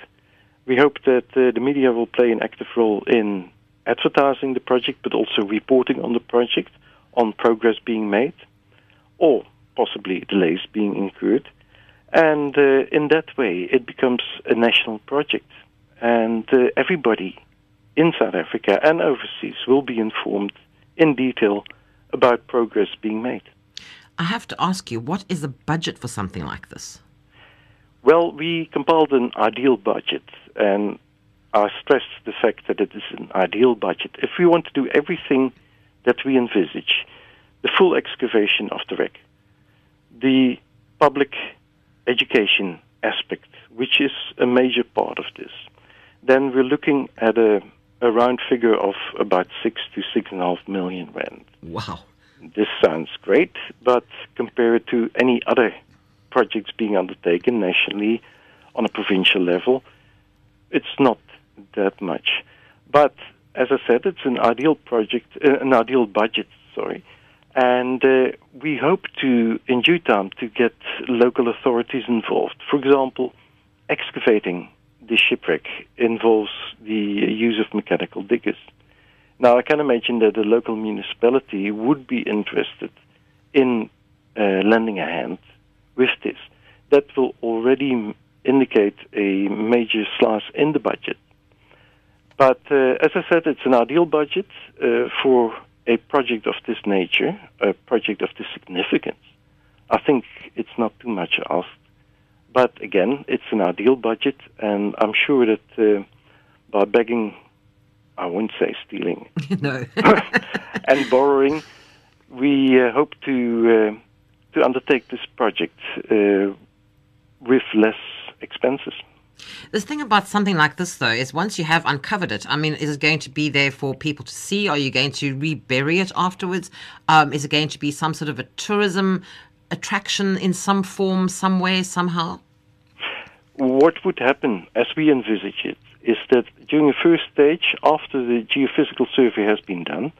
We hope that uh, the media will play an active role in advertising the project, but also reporting on the project, on progress being made, or possibly delays being incurred. And uh, in that way, it becomes a national project. And uh, everybody in South Africa and overseas will be informed in detail about progress being made. I have to ask you, what is the budget for something like this? Well, we compiled an ideal budget, and I stress the fact that it is an ideal budget. If we want to do everything that we envisage, the full excavation of the wreck, the public education aspect, which is a major part of this, then we're looking at a, a round figure of about six to six and a half million rand. Wow. This sounds great, but compared to any other projects being undertaken nationally on a provincial level, it's not that much. But as I said, it's an ideal project, uh, an ideal budget, sorry. And uh, we hope to, in due time, to get local authorities involved. For example, excavating the shipwreck involves the use of mechanical diggers. Now, I can imagine that the local municipality would be interested in uh, lending a hand with this. That will already indicate a major slice in the budget. But uh, as I said, it's an ideal budget uh, for a project of this nature, a project of this significance. I think it's not too much asked. But again, it's an ideal budget, and I'm sure that uh, by begging, I wouldn't say stealing, no. and borrowing, we uh, hope to uh, to undertake this project uh, with less expenses. The thing about something like this, though, is once you have uncovered it, I mean, is it going to be there for people to see? Are you going to rebury it afterwards? Um, is it going to be some sort of a tourism attraction in some form, some way, somehow? What would happen, as we envisage it, is that during the first stage, after the geophysical survey has been done,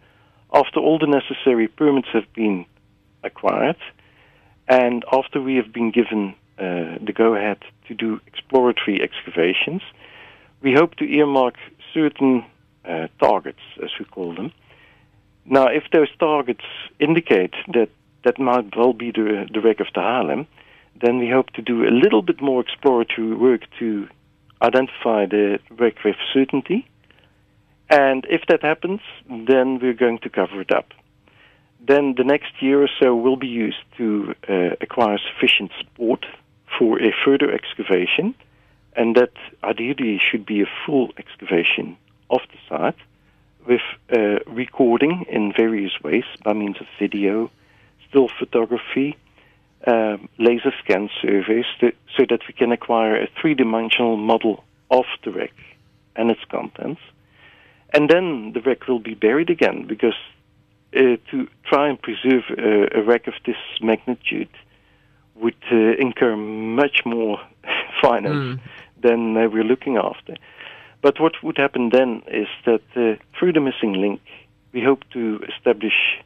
after all the necessary permits have been acquired, and after we have been given uh, the go ahead to do exploratory excavations, we hope to earmark certain uh, targets, as we call them. Now, if those targets indicate that that might well be the, the wreck of the Haarlem, then we hope to do a little bit more exploratory work to identify the wreck with certainty. And if that happens, then we're going to cover it up. Then the next year or so will be used to uh, acquire sufficient support for a further excavation, and that ideally should be a full excavation of the site with uh, recording in various ways by means of video, still photography, um, laser scan surveys, to, so that we can acquire a three dimensional model of the wreck and its contents. And then the wreck will be buried again because to try and preserve uh, a wreck of this magnitude would uh, incur much more finance mm. than we're looking after. But what would happen then is that uh, through the missing link, we hope to establish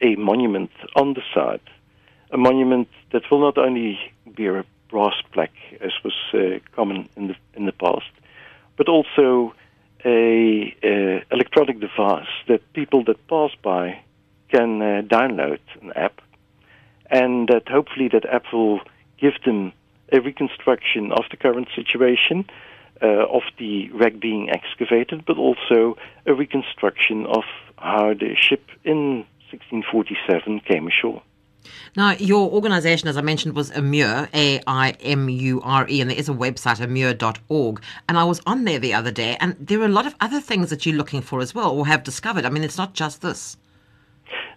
a monument on the site, a monument that will not only bear a brass plaque, as was uh, common in the in the past, but also a electronic device that people that pass by can uh, download an app, and that hopefully that app will give them a reconstruction of the current situation. Uh, of the wreck being excavated, but also a reconstruction of how the ship in 1647 came ashore. Now, your organisation, as I mentioned, was Aimure, A I M U R E, and there is a website, aimure.org. And I was on there the other day, and there are a lot of other things that you're looking for as well, or have discovered. I mean, it's not just this.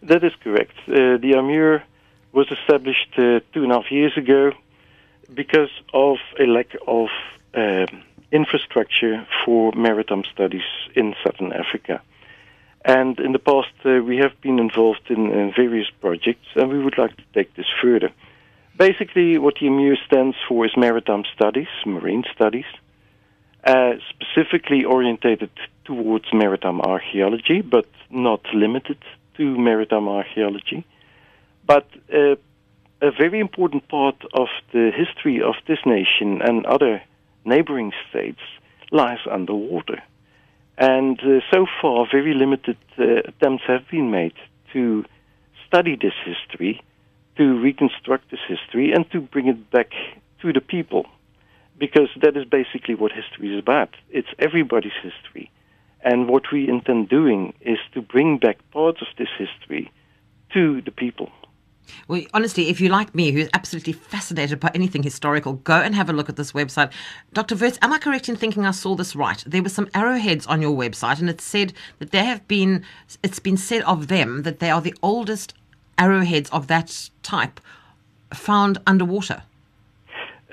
That is correct. Uh, the Aimure was established uh, two and a half years ago because of a lack of um, infrastructure for maritime studies in southern Africa. And in the past, uh, we have been involved in, in, various projects, and we would like to take this further. Basically, what the Aimure stands for is maritime studies, marine studies, uh, specifically orientated towards maritime archaeology, but not limited to maritime archaeology. But uh, a very important part of the history of this nation and other neighboring states lies underwater. And uh, so far, very limited uh, attempts have been made to study this history, to reconstruct this history, and to bring it back to the people. Because that is basically what history is about. It's everybody's history. And what we intend doing is to bring back parts of this history to the people. Well, honestly, if you like me, who's absolutely fascinated by anything historical, go and have a look at this website. Dr. Wirtz, am I correct in thinking I saw this right? There were some arrowheads on your website, and it said that they have been, it's been said of them that they are the oldest arrowheads of that type found underwater.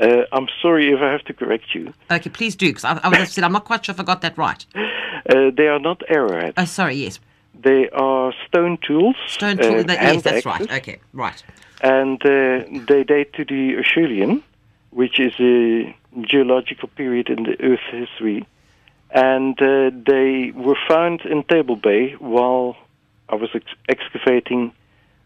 Uh, I'm sorry if I have to correct you. Okay, please do, because I, I was said I'm not quite sure if I got that right. Uh, they are not arrowheads. Oh, sorry, yes. They are stone tools. Stone tools, uh, yes, that's right. Okay, right. And uh, they date to the Acheulean, which is a geological period in the Earth's history. And uh, they were found in Table Bay while I was ex- excavating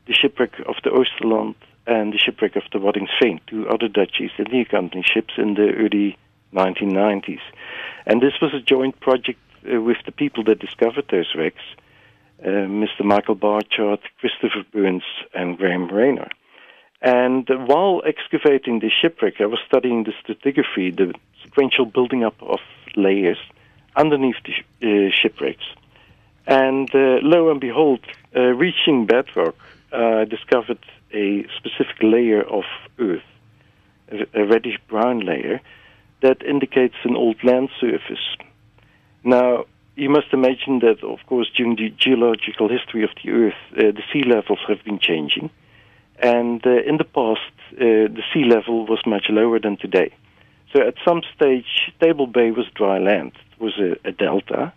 the shipwreck of the Oosterland and the shipwreck of the Wadding Waddinxveen, two other Dutch East India Company ships in the early 1990s. And this was a joint project uh, with the people that discovered those wrecks Mr. Michael Barchard, Christopher Burns, and Graham Rayner. And while excavating the shipwreck, I was studying the stratigraphy, the sequential building up of layers underneath the sh- uh, shipwrecks. And uh, lo and behold, uh, reaching bedrock, I discovered a specific layer of earth, a, a reddish brown layer, that indicates an old land surface. Now, you must imagine that, of course, during the geological history of the Earth, uh, the sea levels have been changing. And uh, in the past, uh, the sea level was much lower than today. So at some stage, Table Bay was dry land. It was a, a delta.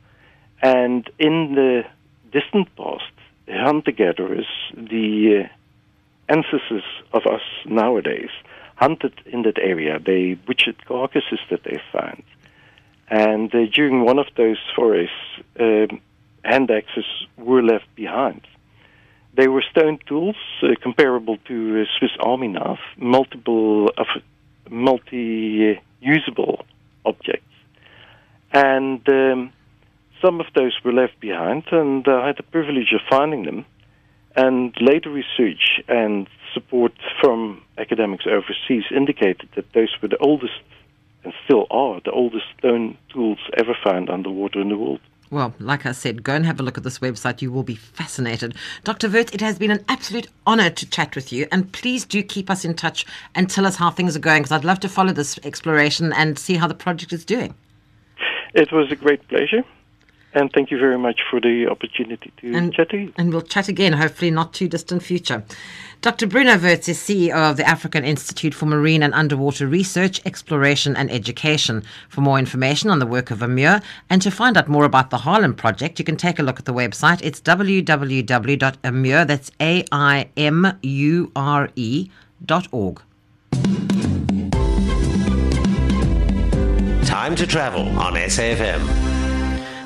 And in the distant past, hunter-gatherers, the uh, ancestors of us nowadays, hunted in that area. They butchered carcasses that they found. And uh, during one of those forays, uh, hand axes were left behind. They were stone tools uh, comparable to Swiss Army knife, multiple of multi-usable objects, and um, some of those were left behind. And I had the privilege of finding them. And later research and support from academics overseas indicated that those were the oldest and still are the oldest stone tools ever found underwater in the world. Well, like I said, go and have a look at this website. You will be fascinated. Dr. Wirtz, it has been an absolute honor to chat with you. And please do keep us in touch and tell us how things are going, because I'd love to follow this exploration and see how the project is doing. It was a great pleasure. And thank you very much for the opportunity to and, chat to you. And we'll chat again, hopefully not too distant future. Dr. Bruno Wirtz is CEO of the African Institute for Marine and Underwater Research, Exploration and Education. For more information on the work of Aimure and to find out more about the Haarlem Project, you can take a look at the website. It's www.aimure, that's A-I-M-U-R-E dot org. Time to Travel on SAFM.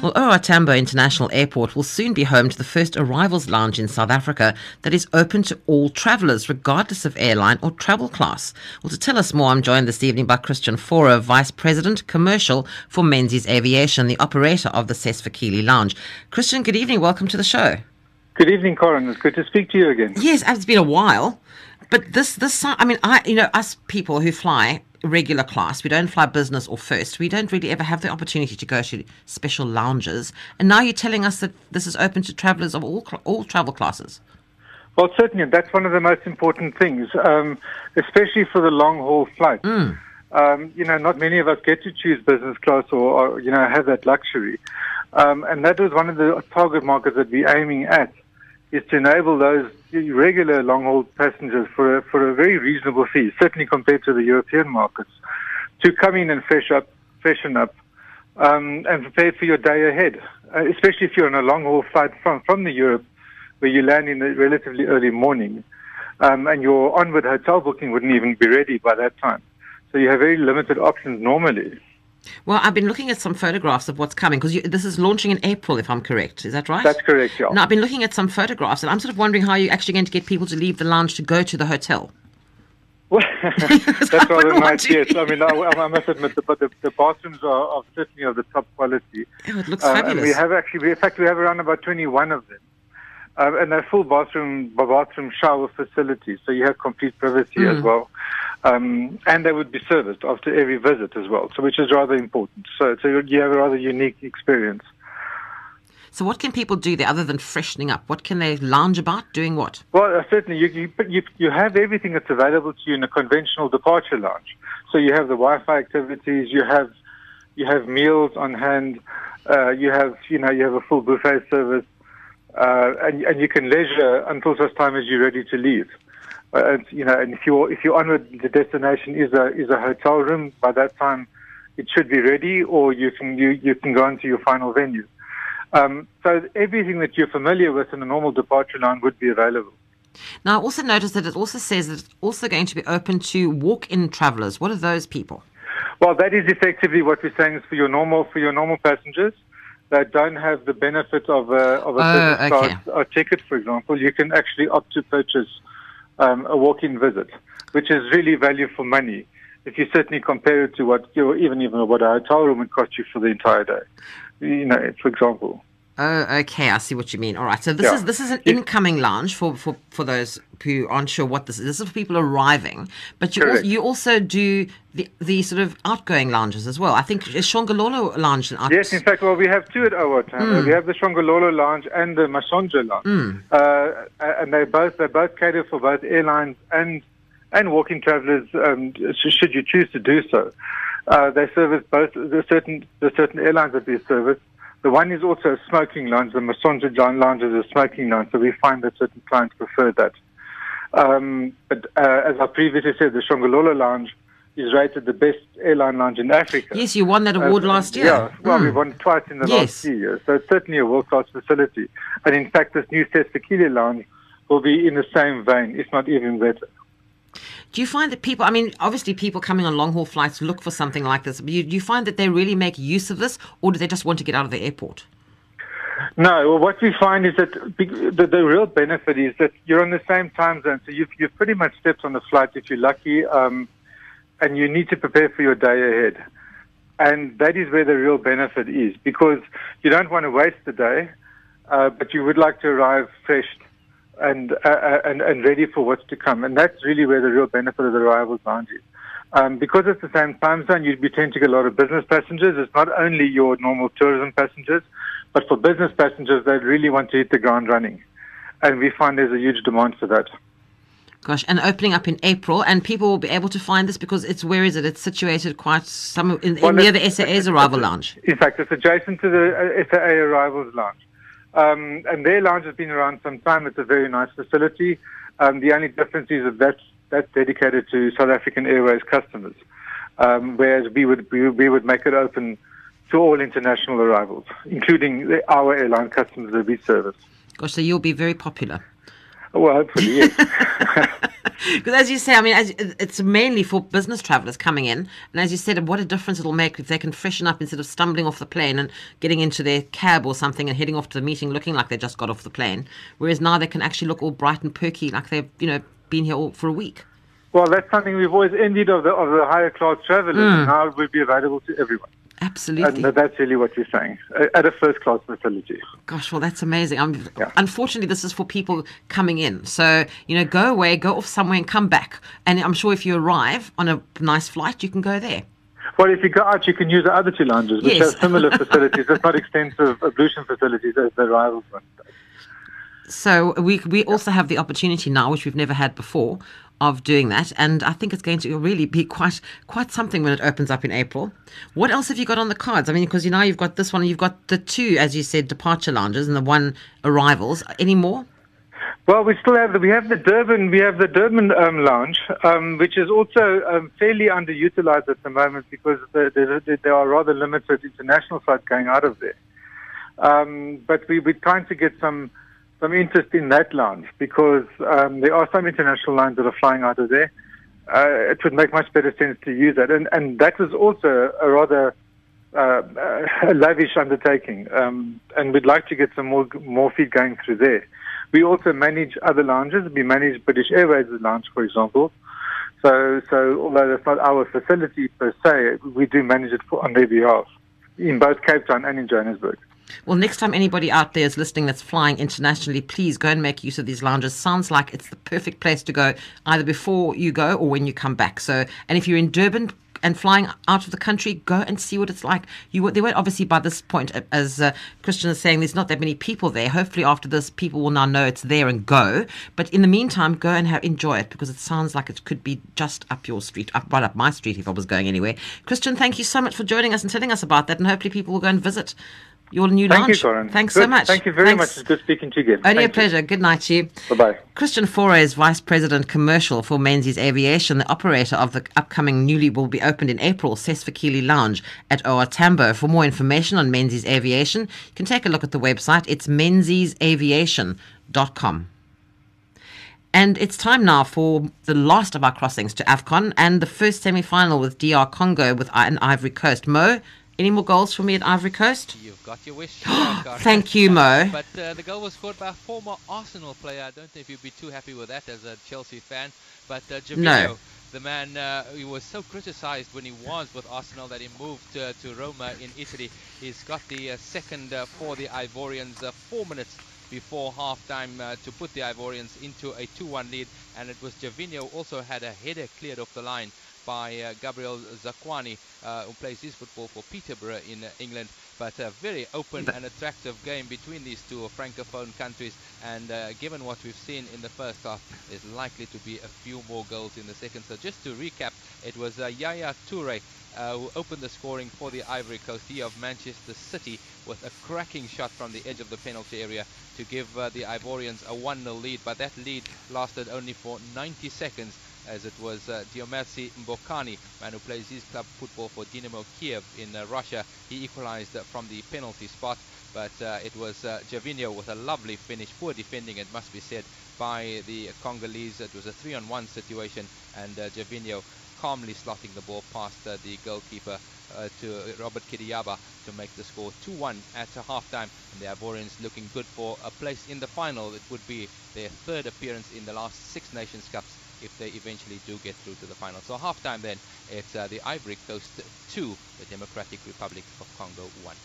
Well, OR Tambo International Airport will soon be home to the first arrivals lounge in South Africa that is open to all travellers, regardless of airline or travel class. Well, to tell us more, I'm joined this evening by Christian Fora, Vice President Commercial for Menzies Aviation, the operator of the Sesfikile Lounge. Christian, good evening. Welcome to the show. Good evening, Karen. It's good to speak to you again. Yes, it's been a while. But this, this, I mean, I, you know, us people who fly regular class, we don't fly business or first. We don't really ever have the opportunity to go to special lounges. And now you're telling us that this is open to travellers of all all travel classes. Well, certainly, that's one of the most important things, um, especially for the long haul flights. Mm. Um, you know, not many of us get to choose business class or, or you know, have that luxury. Um, and that was one of the target markets that we're aiming at, is to enable those regular long haul passengers for a, for a very reasonable fee, certainly compared to the European markets, to come in and fresh up, freshen up, um, and prepare for your day ahead. Uh, especially if you're on a long haul flight from from the Europe, where you land in the relatively early morning, um, and your onward hotel booking wouldn't even be ready by that time. So you have very limited options normally. Well, I've been looking at some photographs of what's coming because this is launching in April, if I'm correct. Is that right? That's correct, yeah. Now, I've been looking at some photographs, and I'm sort of wondering how you're actually going to get people to leave the lounge to go to the hotel. Well, that's I rather nice. Yes, I mean, I, I must admit, the, but the, the bathrooms are, are certainly of the top quality. Oh, it looks Uh, and fabulous. we have actually, we, in fact, we have around about 21 of them. Uh, and they're full bathroom, bathroom shower facilities, so you have complete privacy Mm. as well. Um, and they would be serviced after every visit as well, so which is rather important. So, so you have a rather unique experience. so, what can people do there other than freshening up? What can they lounge about? Doing what? Well, uh, certainly, you, you, you, you have everything that's available to you in a conventional departure lounge. So you have the Wi-Fi activities, you have you have meals on hand, uh, you have you know you have a full buffet service, uh, and and you can leisure until such time as you're ready to leave. Uh, and, you know, and if you're if you're onward, the destination is a is a hotel room. By that time, it should be ready, or you can you you can go on to your final venue. Um, so everything that you're familiar with in a normal departure line would be available. Now, I also noticed that it also says that it's also going to be open to walk-in travellers. What are those people? Well, that is effectively what we're saying is for your normal for your normal passengers that don't have the benefit of a of a Oh, business okay. class uh, ticket, for example. You can actually opt to purchase um, a walk-in visit, which is really value for money. If you certainly compare it to what even even what a hotel room would cost you for the entire day, you know, for example. Oh, okay. I see what you mean. All right. So this Yeah. is this is an incoming lounge for, for, for those who aren't sure what this is. This is for people arriving, but you also, you also do the the sort of outgoing lounges as well. I think is Shongololo lounge an out- Yes, in fact, well, we have two at our time. We have the Shongololo Lounge and the Mashonzha Lounge, uh, and they both they both cater for both airlines and and walking travellers. Um, should you choose to do so, uh, they service both the certain the certain airlines that we service. The one is also a smoking lounge. The Mashonzha Lounge is a smoking lounge, so we find that certain clients prefer that. Um, but uh, as I previously said, the Shongololo Lounge is rated the best airline lounge in Africa. Yes, you won that award Uh, last year. Yeah, well, Mm. we won twice in the Yes. last few years. So it's certainly a world-class facility. And in fact, this new Sesfikile lounge will be in the same vein, if not even better. Do you find that people? I mean, obviously, people coming on long haul flights look for something like this. But you, do you find that they really make use of this, or do they just want to get out of the airport? No, well, what we find is that the, the real benefit is that you're on the same time zone. So you've, you've pretty much stepped on the flight if you're lucky, um, and you need to prepare for your day ahead. And that is where the real benefit is because you don't want to waste the day, uh, but you would like to arrive fresh and, uh, uh, and, and ready for what's to come. And that's really where the real benefit of the arrivals lounge is. Um, because it's the same time zone, you we tend to get a lot of business passengers. It's not only your normal tourism passengers, but for business passengers, they really want to hit the ground running. And we find there's a huge demand for that. Gosh, and opening up in April, and people will be able to find this because it's where is it? It's situated quite some in, Well, near the SAA's arrival lounge. In fact, it's adjacent to the uh, SAA Arrivals Lounge. Um, and their lounge has been around some time. It's a very nice facility. Um, the only difference is that that's, that's dedicated to South African Airways customers, um, whereas we would, we, we would make it open to all international arrivals, including our airline customers that we service. Gosh, so you'll be very popular. Well, hopefully, yes. Because as you say, I mean, as, it's mainly for business travellers coming in, and as you said, what a difference it'll make if they can freshen up instead of stumbling off the plane and getting into their cab or something and heading off to the meeting looking like they just got off the plane. Whereas now they can actually look all bright and perky, like they've you know been here all for a week. Well, that's something we've always envied of the of the higher class travellers. Mm. Now it will be available to everyone. Absolutely. And that's really what you're saying at a first class facility. Gosh, well, that's amazing. Yeah. Unfortunately, this is for people coming in. So, you know, go away, go off somewhere and come back. And I'm sure if you arrive on a nice flight, you can go there. Well, if you go out, you can use the other two lounges, which Yes. have similar facilities. It's not extensive ablution facilities as the rivals one. So we we also have the opportunity now, which we've never had before, of doing that, and I think it's going to really be quite quite something when it opens up in April. What else have you got on the cards? I mean, because you know you've got this one, you've got the two, as you said, departure lounges, and the one arrivals. Any more? Well, we still have the, we have the Durban we have the Durban um, lounge, um, which is also um, fairly underutilized at the moment because there, there, there are rather limited international flights going out of there. Um, but we, we're trying to get some some interest in that lounge because um, there are some international lines that are flying out of there. Uh, it would make much better sense to use that, and and that was also a rather uh, a lavish undertaking, um, and we'd like to get some more more feed going through there. We also manage other lounges. We manage British Airways lounge, for example. So, so although that's not our facility per se, we do manage it for, on their behalf in both Cape Town and in Johannesburg. Well, next time anybody out there is listening that's flying internationally, please go and make use of these lounges. Sounds like it's the perfect place to go, either before you go or when you come back. So, and if you're in Durban and flying out of the country, go and see what it's like. You were- there won't obviously by this point, as uh, Christian is saying, there's not that many people there. Hopefully, after this, people will now know it's there and go. But in the meantime, go and have, enjoy it because it sounds like it could be just up your street, up right up my street if I was going anywhere. Christian, thank you so much for joining us and telling us about that, and hopefully people will go and visit your new Thank lounge. you, Karen. Thanks Good. so much. Thank you very Thanks. much. It's good speaking to you again. Only Thank a pleasure. Good night to you. Bye bye. Christian Foray is Vice President Commercial for Menzies Aviation, the operator of the upcoming newly will be opened in April Sesfikile Lounge at OR Tambo. For more information on Menzies Aviation, you can take a look at the website. It's menziesaviation.com. And it's time now for the last of our crossings to AFCON and the first semi final with DR Congo with and Ivory Coast. Mo, any more goals for me at Ivory Coast? You've got your wish. Thank you, Mo. But uh, the goal was scored by a former Arsenal player. I don't know if you'd be too happy with that as a Chelsea fan. But uh, Gervinho, No. the man, uh, he was so criticised when he was with Arsenal that he moved uh, to Roma in Italy. He's got the uh, second uh, for the Ivorians, uh, four minutes before half-time uh, to put the Ivorians into a 2-1 lead. And it was Gervinho also had a header cleared off the line by uh, Gabriel Zakuani, uh, who plays his football for Peterborough in uh, England. But a very open and attractive game between these two francophone countries. And uh, given what we've seen in the first half, there's likely to be a few more goals in the second. So just to recap, it was uh, Yaya Toure uh, who opened the scoring for the Ivory Coast. He of Manchester City with a cracking shot from the edge of the penalty area to give uh, the Ivorians a 1-0 lead. But that lead lasted only for 90 seconds as it was uh, Mbokani, man who plays his club football for Dynamo Kiev in uh, Russia. He equalized uh, from the penalty spot, but uh, it was uh, Gervinho with a lovely finish, poor defending it must be said by the Congolese. It was a 3-on-1 situation and uh, Gervinho calmly slotting the ball past uh, the goalkeeper uh, to Robert Kidiaba to make the score 2-1 at halftime. And the Ivorians looking good for a place in the final. It would be their third appearance in the last Six Nations Cups if they eventually do get through to the final. So halftime then, it's uh, the Ivory Coast 2, the Democratic Republic of Congo 1.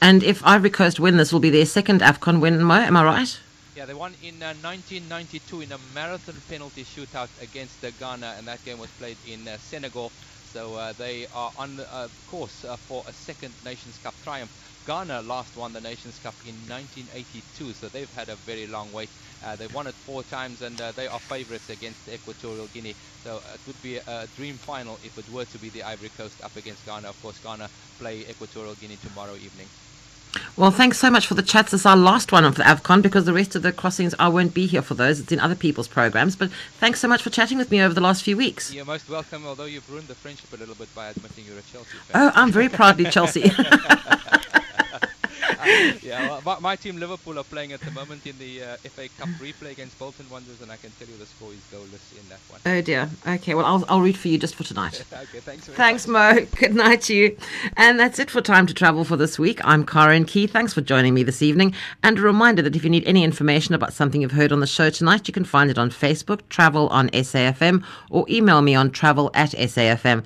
And if Ivory Coast win, this will be their second AFCON win. Am I right? Yeah, they won in uh, 1992 in a marathon penalty shootout against uh, Ghana, and that game was played in uh, Senegal. So uh, they are on the uh, course uh, for a second Nations Cup triumph. Ghana last won the Nations Cup in 1982, so they've had a very long wait. Uh, they've won it four times, and uh, they are favourites against Equatorial Guinea. So uh, it would be a, a dream final if it were to be the Ivory Coast up against Ghana. Of course, Ghana play Equatorial Guinea tomorrow evening. Well, thanks so much for the chats. This is our last one of the AFCON because the rest of the crossings I won't be here for those. It's in other people's programs. But thanks so much for chatting with me over the last few weeks. You're most welcome, although you've ruined the friendship a little bit by admitting you're a Chelsea fan. Oh, I'm very proudly Chelsea. yeah, well, my, my team Liverpool are playing at the moment in the uh, FA Cup replay against Bolton Wanderers, and I can tell you the score is goalless in that one. Oh dear. Okay, well I'll I'll root for you just for tonight. okay, thanks. Very Thanks, much. Mo. Good night to you. And that's it for Time to Travel for this week. I'm Karen Key. Thanks for joining me this evening. And a reminder that if you need any information about something you've heard on the show tonight, you can find it on Facebook, Travel on SAFM, or email me on travel at safm.co.za.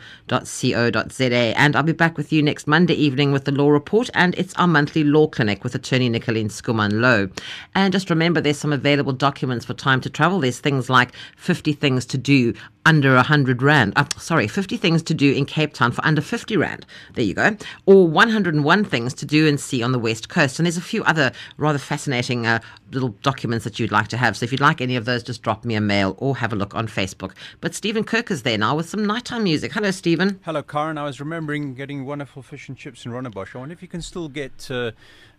And I'll be back with you next Monday evening with the Law Report, and it's our monthly law clinic with attorney Nicolene Schoeman Louw. And just remember, there's some available documents for Time to Travel. There's things like 50 things to do under 100 Rand. Uh, sorry, 50 things to do in Cape Town for under 50 Rand. There you go. Or 101 things to do and see on the West Coast. And there's a few other rather fascinating uh, little documents that you'd like to have. So if you'd like any of those, just drop me a mail or have a look on Facebook. But Stephen Kirk is there now with some nighttime music. Hello, Stephen. Hello, Karen. I was remembering getting wonderful fish and chips in Rondebosch. I wonder if you can still get uh,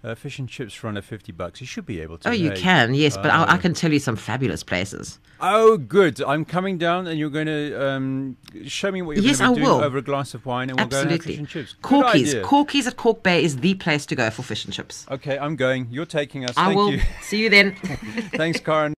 uh, fish and chips for under 50 bucks. You should be able to. Oh, you hey? can, yes, but I, I can tell you some fabulous places. Oh, good. I'm coming down and you're going to um, show me what you're Yes, going to I will. over a glass of wine and we'll go and fish and chips. Corky's. Corky's at Kalk Bay is the place to go for fish and chips. Okay, I'm going. You're taking us. I Thank will you. see you then. Thanks, Karen.